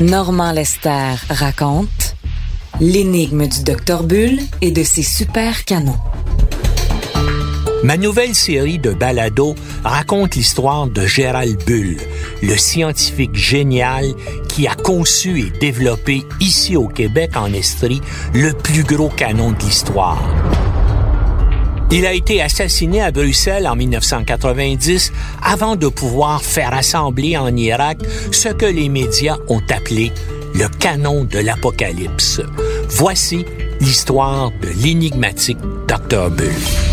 Normand Lester raconte l'énigme du docteur Bull et de ses super canons. Ma nouvelle série de balados raconte l'histoire de Gérald Bull, le scientifique génial qui a conçu et développé ici au Québec en Estrie le plus gros canon de l'histoire. Il a été assassiné à Bruxelles en 1990 avant de pouvoir faire assembler en Irak ce que les médias ont appelé le canon de l'Apocalypse. Voici l'histoire de l'énigmatique Dr. Bull.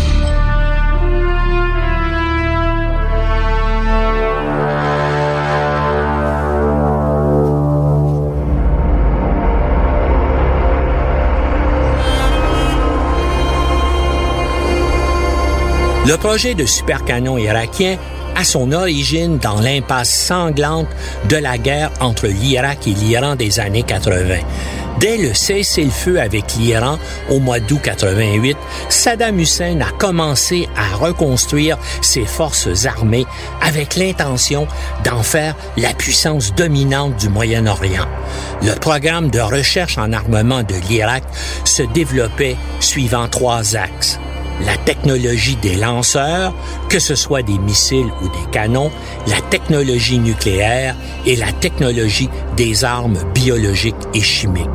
Le projet de supercanon irakien a son origine dans l'impasse sanglante de la guerre entre l'Irak et l'Iran des années 80. Dès le cessez-le-feu avec l'Iran au mois d'août 88, Saddam Hussein a commencé à reconstruire ses forces armées avec l'intention d'en faire la puissance dominante du Moyen-Orient. Le programme de recherche en armement de l'Irak se développait suivant trois axes la technologie des lanceurs, que ce soit des missiles ou des canons, la technologie nucléaire et la technologie des armes biologiques et chimiques.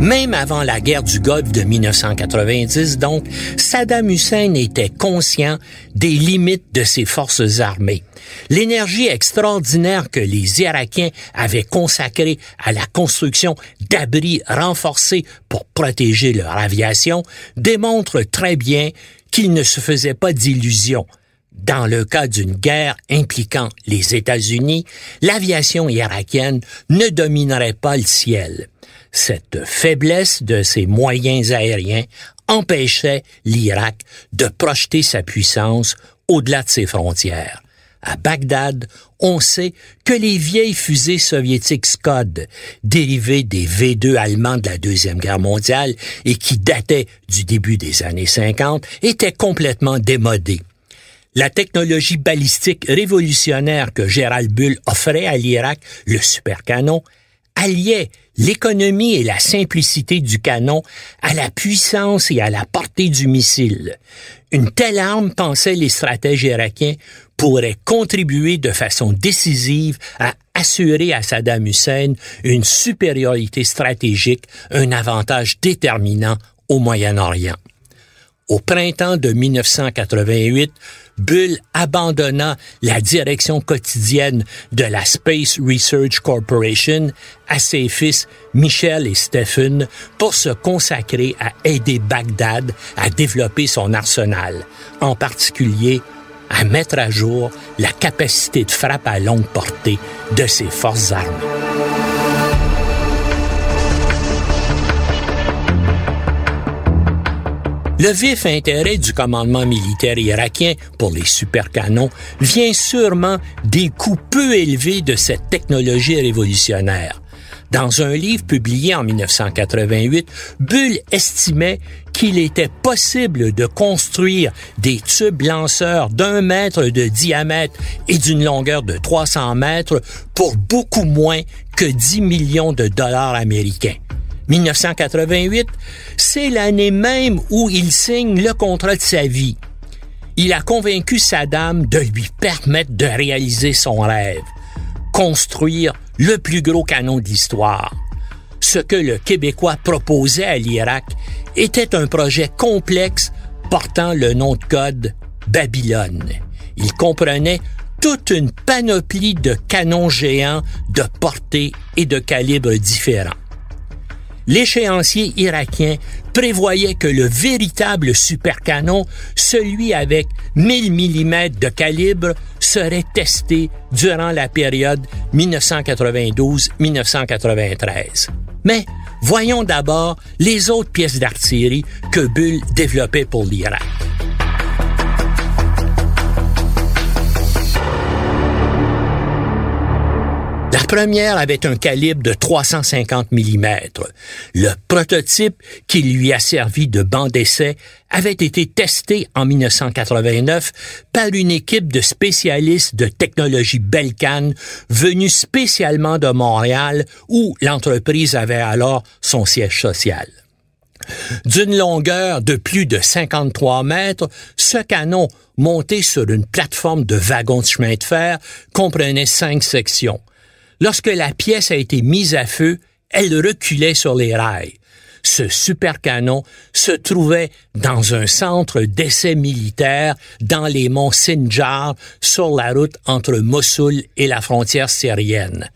Même avant la guerre du Golfe de 1990, donc, Saddam Hussein était conscient des limites de ses forces armées. L'énergie extraordinaire que les Irakiens avaient consacrée à la construction d'abris renforcés pour protéger leur aviation démontre très bien qu'il ne se faisait pas d'illusions. Dans le cas d'une guerre impliquant les États-Unis, l'aviation irakienne ne dominerait pas le ciel. Cette faiblesse de ses moyens aériens empêchait l'Irak de projeter sa puissance au-delà de ses frontières. À Bagdad, on sait que les vieilles fusées soviétiques Scud, dérivées des V2 allemands de la Deuxième Guerre mondiale et qui dataient du début des années 50, étaient complètement démodées. La technologie balistique révolutionnaire que Gérald Bull offrait à l'Irak, le supercanon, alliait l'économie et la simplicité du canon à la puissance et à la portée du missile. Une telle arme, pensaient les stratèges irakiens, pourrait contribuer de façon décisive à assurer à Saddam Hussein une supériorité stratégique, un avantage déterminant au Moyen-Orient. Au printemps de 1988, Bull abandonna la direction quotidienne de la Space Research Corporation à ses fils Michel et Stephen pour se consacrer à aider Bagdad à développer son arsenal, en particulier à mettre à jour la capacité de frappe à longue portée de ses forces armées. Le vif intérêt du commandement militaire irakien pour les supercanons vient sûrement des coûts peu élevés de cette technologie révolutionnaire. Dans un livre publié en 1988, Bull estimait qu'il était possible de construire des tubes lanceurs d'un mètre de diamètre et d'une longueur de 300 mètres pour beaucoup moins que 10 millions de dollars américains. 1988, c'est l'année même où il signe le contrat de sa vie. Il a convaincu Saddam de lui permettre de réaliser son rêve, construire le plus gros canon d'histoire. Ce que le Québécois proposait à l'Irak était un projet complexe portant le nom de code Babylone. Il comprenait toute une panoplie de canons géants de portée et de calibre différents l'échéancier irakien prévoyait que le véritable supercanon, celui avec 1000 mm de calibre, serait testé durant la période 1992-1993. Mais voyons d'abord les autres pièces d'artillerie que Bull développait pour l'Irak. La première avait un calibre de 350 mm. Le prototype qui lui a servi de banc d'essai avait été testé en 1989 par une équipe de spécialistes de technologie Belcan venus spécialement de Montréal où l'entreprise avait alors son siège social. D'une longueur de plus de 53 mètres, ce canon, monté sur une plateforme de wagon de chemin de fer, comprenait cinq sections. Lorsque la pièce a été mise à feu, elle reculait sur les rails. Ce super canon se trouvait dans un centre d'essai militaire dans les monts Sinjar sur la route entre Mossoul et la frontière syrienne.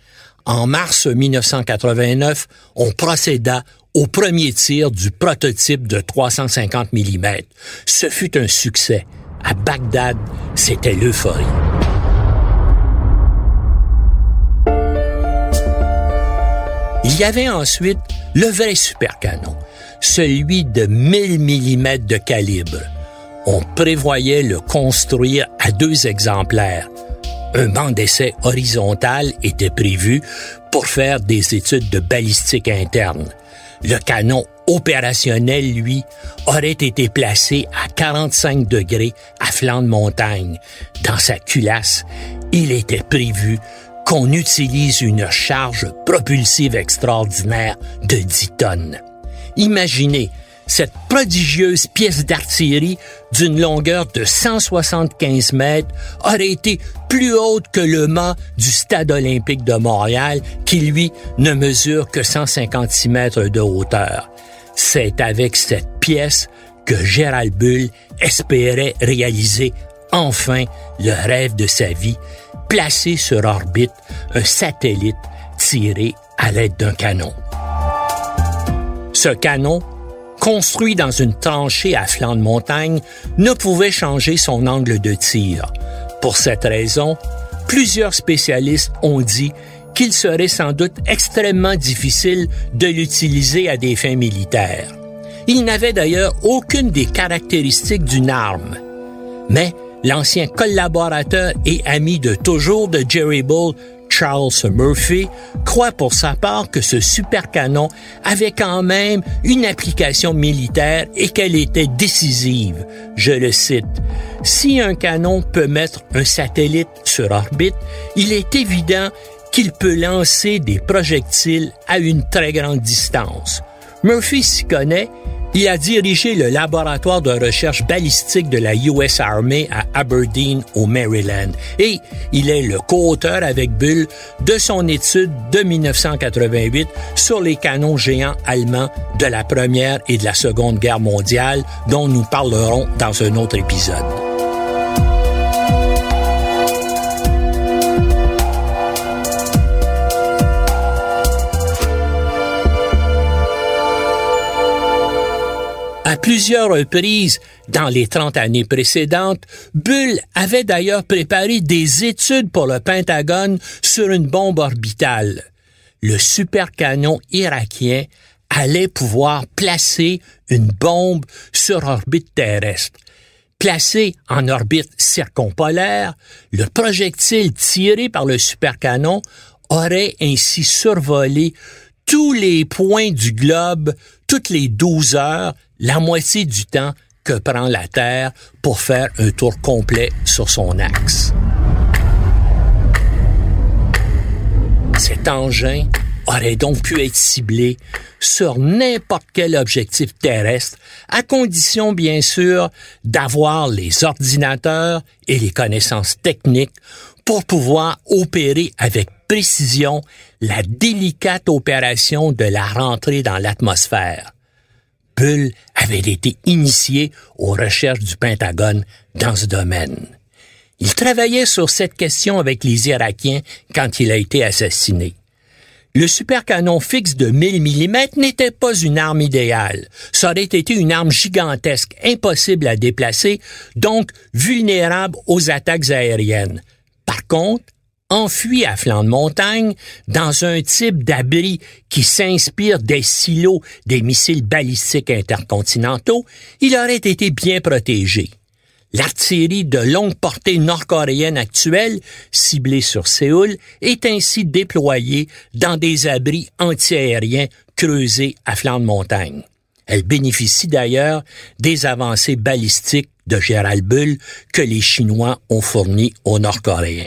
En mars 1989, on procéda au premier tir du prototype de 350 mm. Ce fut un succès. À Bagdad, c'était l'euphorie. Il y avait ensuite le vrai supercanon, celui de 1000 mm de calibre. On prévoyait le construire à deux exemplaires. Un banc d'essai horizontal était prévu pour faire des études de balistique interne. Le canon opérationnel, lui, aurait été placé à 45 degrés à flanc de montagne. Dans sa culasse, il était prévu qu'on utilise une charge propulsive extraordinaire de 10 tonnes. Imaginez, cette prodigieuse pièce d'artillerie d'une longueur de 175 mètres aurait été plus haute que le mât du Stade olympique de Montréal, qui lui ne mesure que 156 mètres de hauteur. C'est avec cette pièce que Gérald Bull espérait réaliser enfin le rêve de sa vie, placer sur orbite un satellite tiré à l'aide d'un canon. Ce canon construit dans une tranchée à flanc de montagne, ne pouvait changer son angle de tir. Pour cette raison, plusieurs spécialistes ont dit qu'il serait sans doute extrêmement difficile de l'utiliser à des fins militaires. Il n'avait d'ailleurs aucune des caractéristiques d'une arme. Mais l'ancien collaborateur et ami de toujours de Jerry Bull, Charles Murphy, croit pour sa part que ce super canon avait quand même une application militaire et qu'elle était décisive. Je le cite. Si un canon peut mettre un satellite sur orbite, il est évident qu'il peut lancer des projectiles à une très grande distance. Murphy s'y connaît il a dirigé le laboratoire de recherche balistique de la US Army à Aberdeen, au Maryland, et il est le co-auteur avec Bull de son étude de 1988 sur les canons géants allemands de la Première et de la Seconde Guerre mondiale, dont nous parlerons dans un autre épisode. À plusieurs reprises, dans les 30 années précédentes, Bull avait d'ailleurs préparé des études pour le Pentagone sur une bombe orbitale. Le supercanon irakien allait pouvoir placer une bombe sur orbite terrestre. Placé en orbite circumpolaire, le projectile tiré par le supercanon aurait ainsi survolé tous les points du globe toutes les 12 heures la moitié du temps que prend la Terre pour faire un tour complet sur son axe. Cet engin aurait donc pu être ciblé sur n'importe quel objectif terrestre, à condition bien sûr d'avoir les ordinateurs et les connaissances techniques pour pouvoir opérer avec précision la délicate opération de la rentrée dans l'atmosphère. Bull avait été initié aux recherches du Pentagone dans ce domaine. Il travaillait sur cette question avec les Irakiens quand il a été assassiné. Le supercanon fixe de 1000 mm n'était pas une arme idéale. Ça aurait été une arme gigantesque, impossible à déplacer, donc vulnérable aux attaques aériennes. Par contre, enfui à flanc de montagne, dans un type d'abri qui s'inspire des silos des missiles balistiques intercontinentaux, il aurait été bien protégé. L'artillerie de longue portée nord-coréenne actuelle, ciblée sur Séoul, est ainsi déployée dans des abris antiaériens creusés à flanc de montagne. Elle bénéficie d'ailleurs des avancées balistiques de Gérald Bull que les Chinois ont fournies aux Nord-Coréens.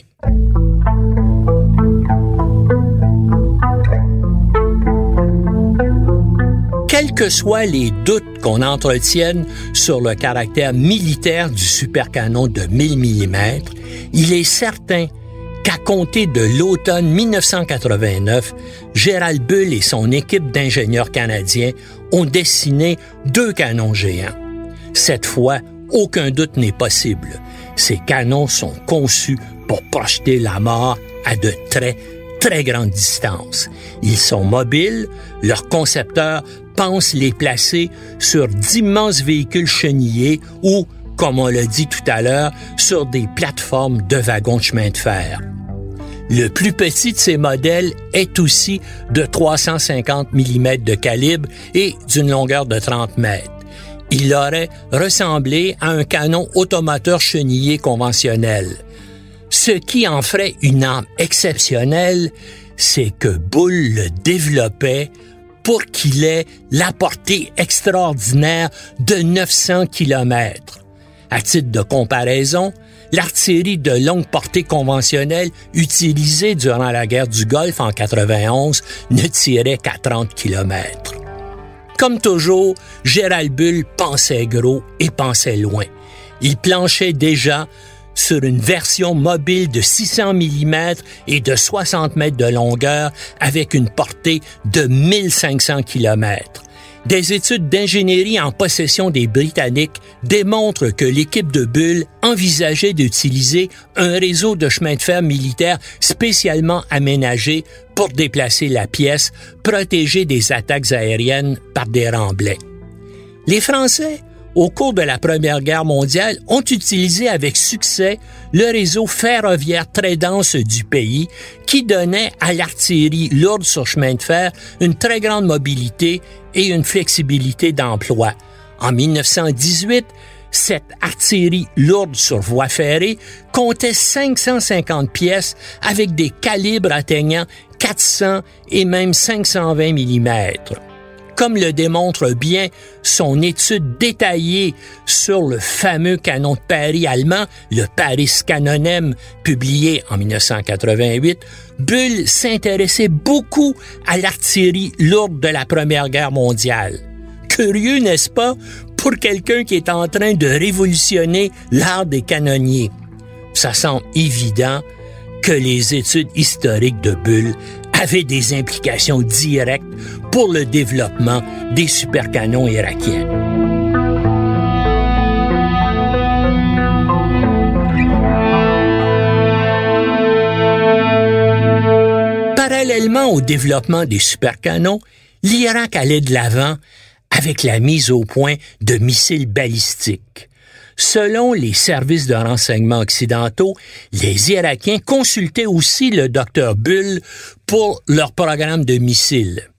Que soient les doutes qu'on entretienne sur le caractère militaire du supercanon de 1000 mm, il est certain qu'à compter de l'automne 1989, Gérald Bull et son équipe d'ingénieurs canadiens ont dessiné deux canons géants. Cette fois, aucun doute n'est possible. Ces canons sont conçus pour projeter la mort à de très, très grande distance. Ils sont mobiles, leurs concepteurs pensent les placer sur d'immenses véhicules chenillés ou, comme on l'a dit tout à l'heure, sur des plateformes de wagons de chemin de fer. Le plus petit de ces modèles est aussi de 350 mm de calibre et d'une longueur de 30 mètres. Il aurait ressemblé à un canon automateur chenillé conventionnel. Ce qui en ferait une arme exceptionnelle, c'est que Bull le développait pour qu'il ait la portée extraordinaire de 900 km. À titre de comparaison, l'artillerie de longue portée conventionnelle utilisée durant la guerre du Golfe en 91 ne tirait qu'à 30 km. Comme toujours, Gérald Bull pensait gros et pensait loin. Il planchait déjà sur une version mobile de 600 mm et de 60 mètres de longueur avec une portée de 1500 km. Des études d'ingénierie en possession des Britanniques démontrent que l'équipe de Bull envisageait d'utiliser un réseau de chemins de fer militaires spécialement aménagé pour déplacer la pièce, protégée des attaques aériennes par des remblais. Les Français au cours de la Première Guerre mondiale, ont utilisé avec succès le réseau ferroviaire très dense du pays qui donnait à l'artillerie lourde sur chemin de fer une très grande mobilité et une flexibilité d'emploi. En 1918, cette artillerie lourde sur voie ferrée comptait 550 pièces avec des calibres atteignant 400 et même 520 mm comme le démontre bien son étude détaillée sur le fameux canon de Paris allemand, le Paris Canonem, publié en 1988, Bull s'intéressait beaucoup à l'artillerie lourde de la Première Guerre mondiale. Curieux, n'est-ce pas, pour quelqu'un qui est en train de révolutionner l'art des canonniers. Ça semble évident que les études historiques de Bull avait des implications directes pour le développement des supercanons irakiens. Parallèlement au développement des supercanons, l'Irak allait de l'avant avec la mise au point de missiles balistiques. Selon les services de renseignement occidentaux, les Irakiens consultaient aussi le docteur Bull pour leur programme de missiles.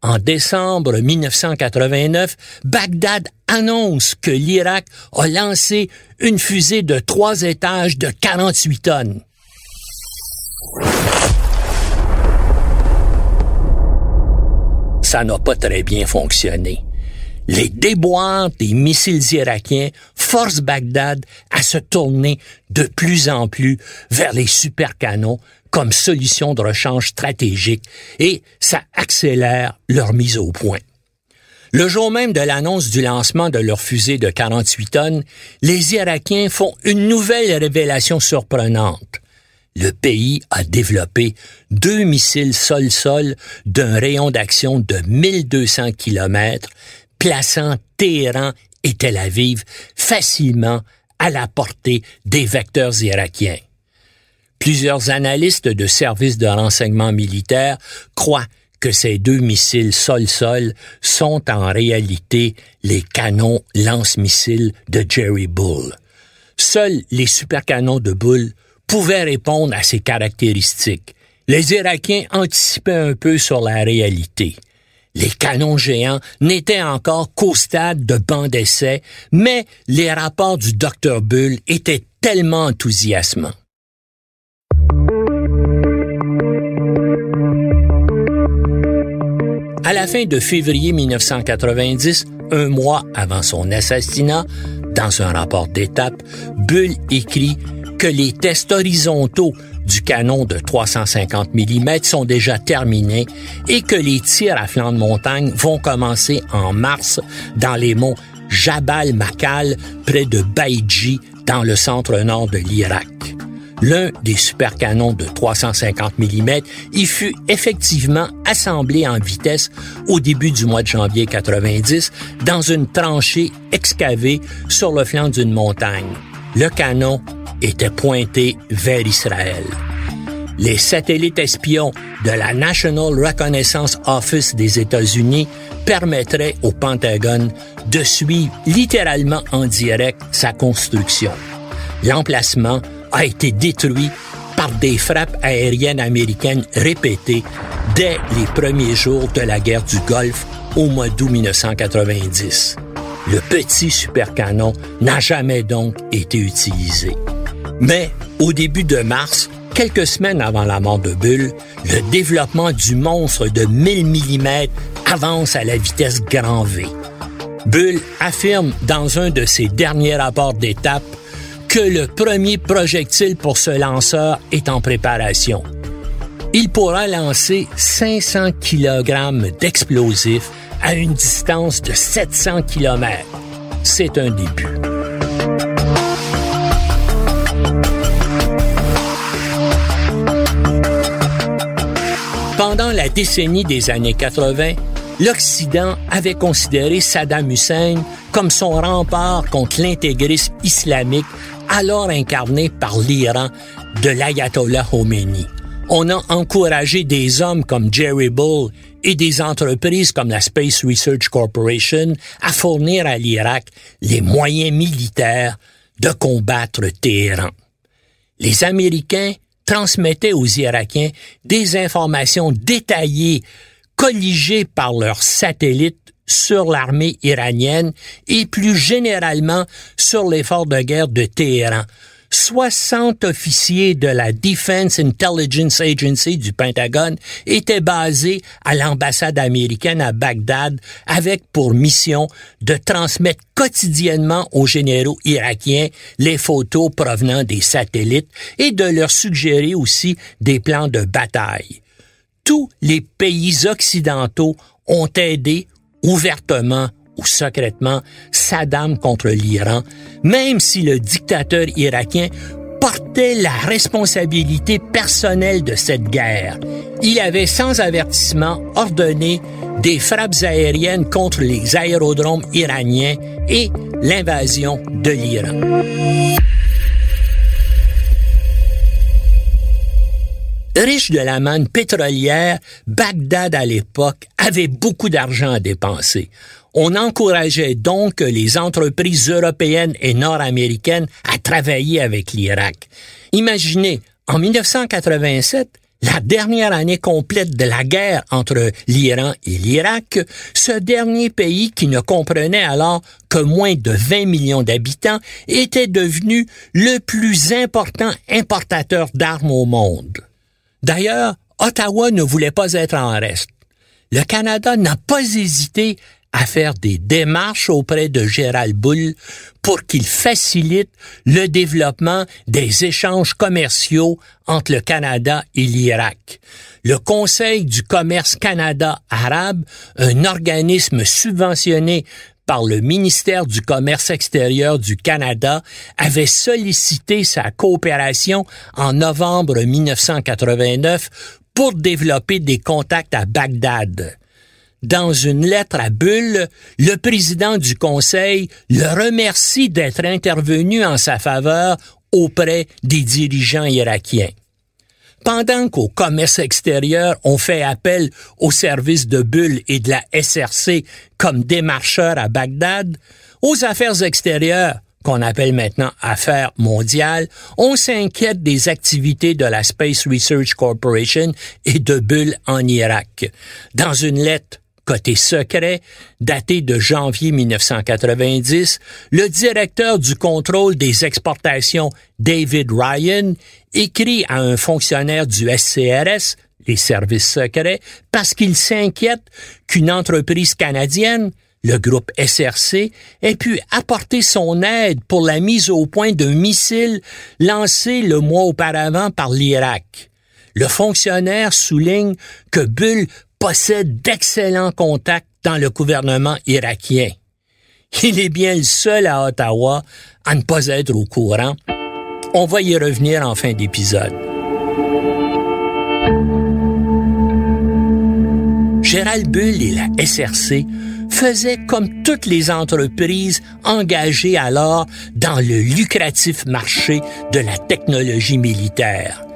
En décembre 1989, Bagdad annonce que l'Irak a lancé une fusée de trois étages de 48 tonnes. Ça n'a pas très bien fonctionné. Les déboires des missiles irakiens forcent Bagdad à se tourner de plus en plus vers les supercanons comme solution de rechange stratégique et ça accélère leur mise au point. Le jour même de l'annonce du lancement de leur fusée de 48 tonnes, les Irakiens font une nouvelle révélation surprenante. Le pays a développé deux missiles sol-sol d'un rayon d'action de 1200 km plaçant Téhéran et Tel Aviv facilement à la portée des vecteurs irakiens. Plusieurs analystes de services de renseignement militaire croient que ces deux missiles sol-sol sont en réalité les canons lance-missiles de Jerry Bull. Seuls les supercanons de Bull pouvaient répondre à ces caractéristiques. Les Irakiens anticipaient un peu sur la réalité. Les canons géants n'étaient encore qu'au stade de banc d'essai, mais les rapports du Dr Bull étaient tellement enthousiasmants. À la fin de février 1990, un mois avant son assassinat, dans un rapport d'étape, Bull écrit que les tests horizontaux du canon de 350 mm sont déjà terminés et que les tirs à flanc de montagne vont commencer en mars dans les monts Jabal Makal près de Baïdji dans le centre nord de l'Irak. L'un des supercanons de 350 mm y fut effectivement assemblé en vitesse au début du mois de janvier 90 dans une tranchée excavée sur le flanc d'une montagne. Le canon était pointé vers Israël. Les satellites espions de la National Reconnaissance Office des États-Unis permettraient au Pentagone de suivre littéralement en direct sa construction. L'emplacement a été détruit par des frappes aériennes américaines répétées dès les premiers jours de la guerre du Golfe au mois d'août 1990. Le petit supercanon n'a jamais donc été utilisé. Mais au début de mars, quelques semaines avant la mort de Bull, le développement du monstre de 1000 mm avance à la vitesse grand V. Bull affirme dans un de ses derniers rapports d'étape que le premier projectile pour ce lanceur est en préparation. Il pourra lancer 500 kg d'explosifs à une distance de 700 km. C'est un début. Pendant la décennie des années 80, l'Occident avait considéré Saddam Hussein comme son rempart contre l'intégrisme islamique alors incarné par l'Iran de l'ayatollah Khomeini. On a encouragé des hommes comme Jerry Bull et des entreprises comme la Space Research Corporation à fournir à l'Irak les moyens militaires de combattre Téhéran. Les Américains transmettaient aux Irakiens des informations détaillées colligées par leurs satellites sur l'armée iranienne et plus généralement sur l'effort de guerre de Téhéran. 60 officiers de la Defense Intelligence Agency du Pentagone étaient basés à l'ambassade américaine à Bagdad avec pour mission de transmettre quotidiennement aux généraux irakiens les photos provenant des satellites et de leur suggérer aussi des plans de bataille. Tous les pays occidentaux ont aidé ouvertement ou secrètement Saddam contre l'Iran, même si le dictateur irakien portait la responsabilité personnelle de cette guerre. Il avait sans avertissement ordonné des frappes aériennes contre les aérodromes iraniens et l'invasion de l'Iran. Riche de la manne pétrolière, Bagdad à l'époque avait beaucoup d'argent à dépenser. On encourageait donc les entreprises européennes et nord-américaines à travailler avec l'Irak. Imaginez, en 1987, la dernière année complète de la guerre entre l'Iran et l'Irak, ce dernier pays qui ne comprenait alors que moins de 20 millions d'habitants était devenu le plus important importateur d'armes au monde. D'ailleurs, Ottawa ne voulait pas être en reste. Le Canada n'a pas hésité à faire des démarches auprès de Gérald Bull pour qu'il facilite le développement des échanges commerciaux entre le Canada et l'Irak. Le Conseil du commerce Canada arabe, un organisme subventionné par le ministère du Commerce extérieur du Canada avait sollicité sa coopération en novembre 1989 pour développer des contacts à Bagdad. Dans une lettre à Bulle, le président du Conseil le remercie d'être intervenu en sa faveur auprès des dirigeants irakiens. Pendant qu'au commerce extérieur, on fait appel aux services de Bulle et de la SRC comme démarcheurs à Bagdad, aux affaires extérieures, qu'on appelle maintenant affaires mondiales, on s'inquiète des activités de la Space Research Corporation et de Bull en Irak. Dans une lettre côté secret, daté de janvier 1990, le directeur du contrôle des exportations, David Ryan, écrit à un fonctionnaire du SCRS, les services secrets, parce qu'il s'inquiète qu'une entreprise canadienne, le groupe SRC, ait pu apporter son aide pour la mise au point d'un missile lancé le mois auparavant par l'Irak. Le fonctionnaire souligne que Bull possède d'excellents contacts dans le gouvernement irakien. Il est bien le seul à Ottawa à ne pas être au courant. On va y revenir en fin d'épisode. Gérald Bull et la SRC faisaient comme toutes les entreprises engagées alors dans le lucratif marché de la technologie militaire.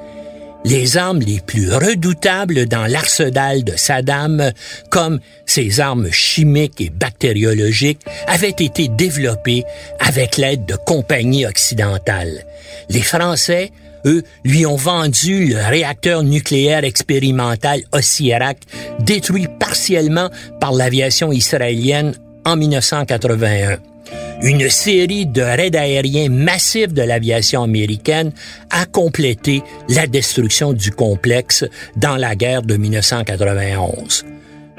Les armes les plus redoutables dans l'arsenal de Saddam, comme ses armes chimiques et bactériologiques, avaient été développées avec l'aide de compagnies occidentales. Les Français, eux, lui ont vendu le réacteur nucléaire expérimental Osirak, détruit partiellement par l'aviation israélienne en 1981 une série de raids aériens massifs de l'aviation américaine a complété la destruction du complexe dans la guerre de 1991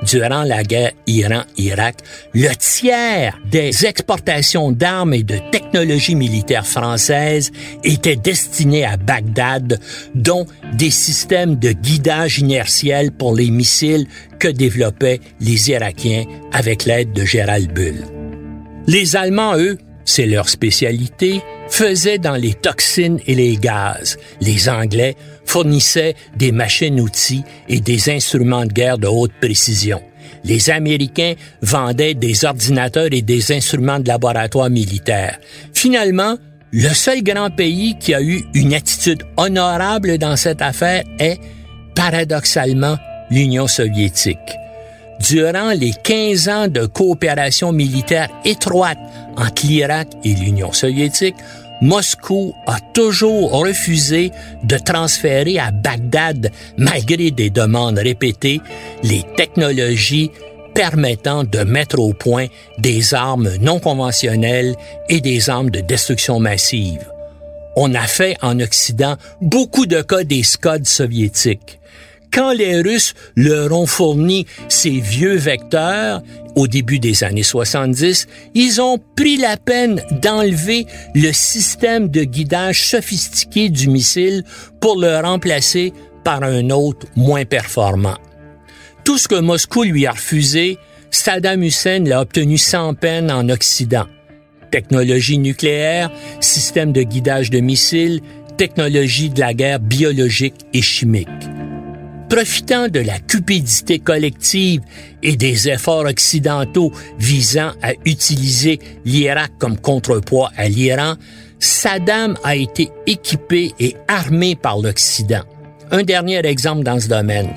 durant la guerre Iran-Irak, le tiers des exportations d'armes et de technologies militaires françaises étaient destinées à Bagdad, dont des systèmes de guidage inertiel pour les missiles que développaient les Irakiens avec l'aide de Gérald Bull. Les Allemands, eux, c'est leur spécialité, faisaient dans les toxines et les gaz. Les Anglais fournissaient des machines-outils et des instruments de guerre de haute précision. Les Américains vendaient des ordinateurs et des instruments de laboratoire militaire. Finalement, le seul grand pays qui a eu une attitude honorable dans cette affaire est, paradoxalement, l'Union soviétique durant les 15 ans de coopération militaire étroite entre l'Irak et l'Union soviétique, Moscou a toujours refusé de transférer à Bagdad, malgré des demandes répétées, les technologies permettant de mettre au point des armes non conventionnelles et des armes de destruction massive. On a fait en Occident beaucoup de cas des Scud soviétiques quand les Russes leur ont fourni ces vieux vecteurs au début des années 70, ils ont pris la peine d'enlever le système de guidage sophistiqué du missile pour le remplacer par un autre moins performant. Tout ce que Moscou lui a refusé, Saddam Hussein l'a obtenu sans peine en Occident. Technologie nucléaire, système de guidage de missiles, technologie de la guerre biologique et chimique profitant de la cupidité collective et des efforts occidentaux visant à utiliser l'Irak comme contrepoids à l'Iran, Saddam a été équipé et armé par l'Occident. Un dernier exemple dans ce domaine.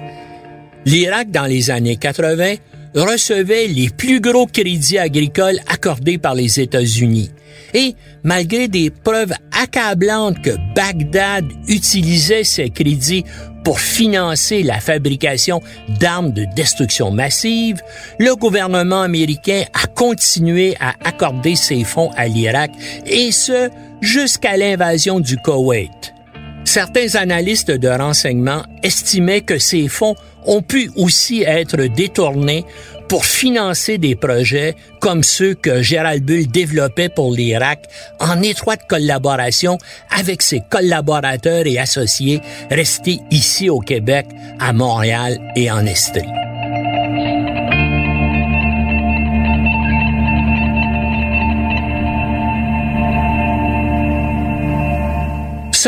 L'Irak, dans les années 80, recevait les plus gros crédits agricoles accordés par les États-Unis. Et malgré des preuves accablantes que Bagdad utilisait ces crédits pour financer la fabrication d'armes de destruction massive, le gouvernement américain a continué à accorder ses fonds à l'Irak, et ce, jusqu'à l'invasion du Koweït. Certains analystes de renseignement estimaient que ces fonds ont pu aussi être détournés pour financer des projets comme ceux que Gérald Bull développait pour l'Irak en étroite collaboration avec ses collaborateurs et associés restés ici au Québec, à Montréal et en Estrie.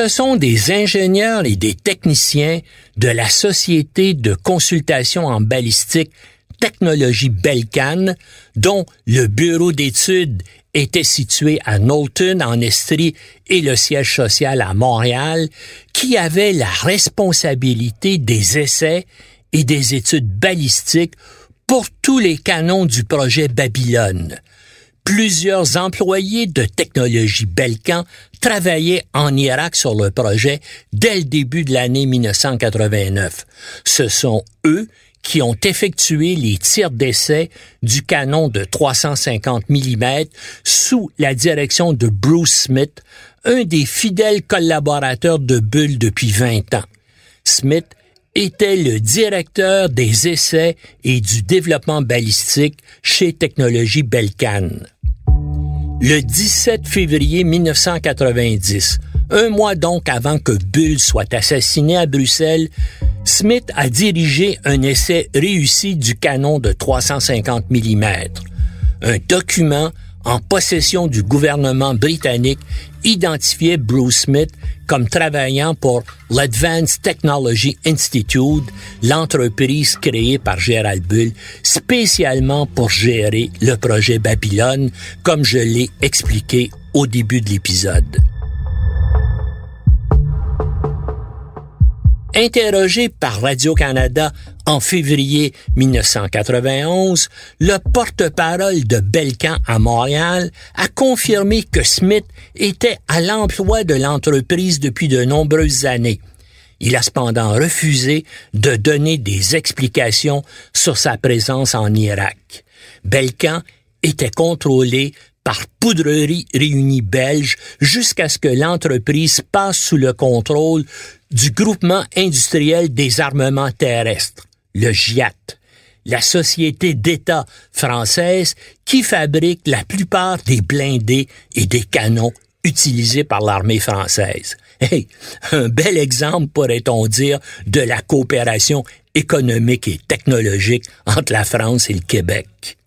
Ce sont des ingénieurs et des techniciens de la Société de consultation en balistique technologie Belcan, dont le bureau d'études était situé à Knowlton, en Estrie, et le siège social à Montréal, qui avait la responsabilité des essais et des études balistiques pour tous les canons du projet Babylone. Plusieurs employés de technologie Belcan travaillaient en Irak sur le projet dès le début de l'année 1989. Ce sont eux qui ont effectué les tirs d'essai du canon de 350 mm sous la direction de Bruce Smith, un des fidèles collaborateurs de Bull depuis 20 ans. Smith était le directeur des essais et du développement balistique chez Technologie Belcan. Le 17 février 1990, un mois donc avant que Bull soit assassiné à Bruxelles, Smith a dirigé un essai réussi du canon de 350 mm, un document en possession du gouvernement britannique identifiait Bruce Smith comme travaillant pour l'Advanced Technology Institute, l'entreprise créée par Gérald Bull spécialement pour gérer le projet Babylone, comme je l'ai expliqué au début de l'épisode. Interrogé par Radio-Canada en février 1991, le porte-parole de Belcan à Montréal a confirmé que Smith était à l'emploi de l'entreprise depuis de nombreuses années. Il a cependant refusé de donner des explications sur sa présence en Irak. Belcan était contrôlé par Poudrerie Réunie Belge jusqu'à ce que l'entreprise passe sous le contrôle du groupement industriel des armements terrestres, le GIAT, la société d'État française qui fabrique la plupart des blindés et des canons utilisés par l'armée française. Hey, un bel exemple, pourrait-on dire, de la coopération économique et technologique entre la France et le Québec.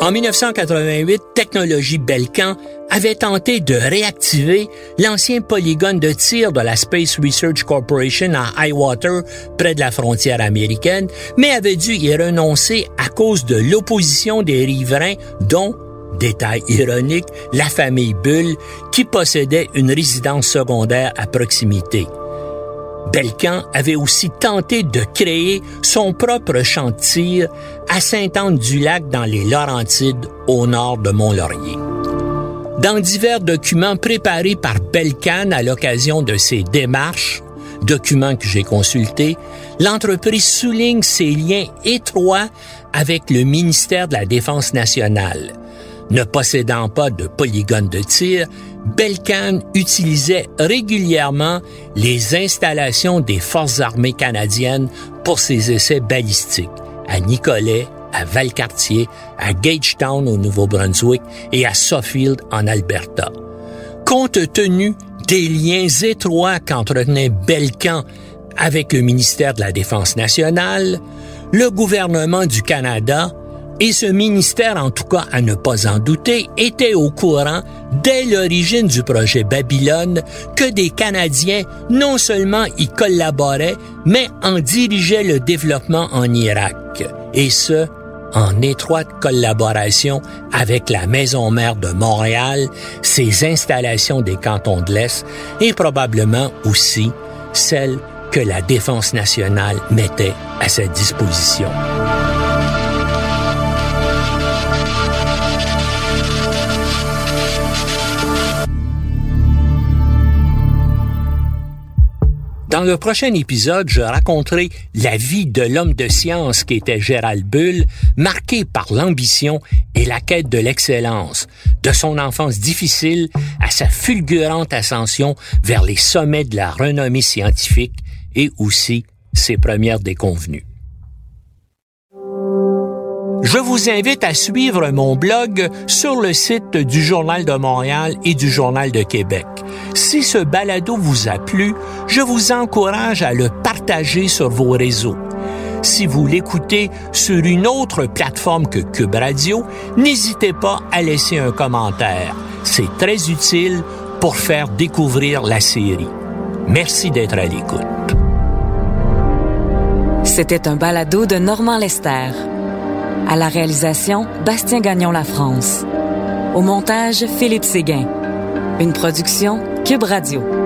En 1988, Technologie Belcan avait tenté de réactiver l'ancien polygone de tir de la Space Research Corporation à Highwater, près de la frontière américaine, mais avait dû y renoncer à cause de l'opposition des riverains, dont, détail ironique, la famille Bull, qui possédait une résidence secondaire à proximité. Belcan avait aussi tenté de créer son propre champ de tir à Sainte-Anne-du-Lac dans les Laurentides au nord de Mont-Laurier. Dans divers documents préparés par Belcan à l'occasion de ses démarches, documents que j'ai consultés, l'entreprise souligne ses liens étroits avec le ministère de la Défense nationale. Ne possédant pas de polygone de tir, Belcan utilisait régulièrement les installations des forces armées canadiennes pour ses essais balistiques à Nicolet, à Valcartier, à Gagetown au Nouveau-Brunswick et à Suffield en Alberta. Compte tenu des liens étroits qu'entretenait Belcan avec le ministère de la Défense nationale, le gouvernement du Canada et ce ministère, en tout cas à ne pas en douter, était au courant dès l'origine du projet Babylone que des Canadiens non seulement y collaboraient, mais en dirigeaient le développement en Irak. Et ce, en étroite collaboration avec la Maison mère de Montréal, ses installations des cantons de l'Est et probablement aussi celles que la Défense nationale mettait à sa disposition. Dans le prochain épisode, je raconterai la vie de l'homme de science qui était Gérald Bull, marqué par l'ambition et la quête de l'excellence, de son enfance difficile à sa fulgurante ascension vers les sommets de la renommée scientifique et aussi ses premières déconvenues. Je vous invite à suivre mon blog sur le site du Journal de Montréal et du Journal de Québec. Si ce balado vous a plu, je vous encourage à le partager sur vos réseaux. Si vous l'écoutez sur une autre plateforme que Cube Radio, n'hésitez pas à laisser un commentaire. C'est très utile pour faire découvrir la série. Merci d'être à l'écoute. C'était un balado de Normand Lester. À la réalisation, Bastien Gagnon La France. Au montage, Philippe Séguin. Une production Cube Radio.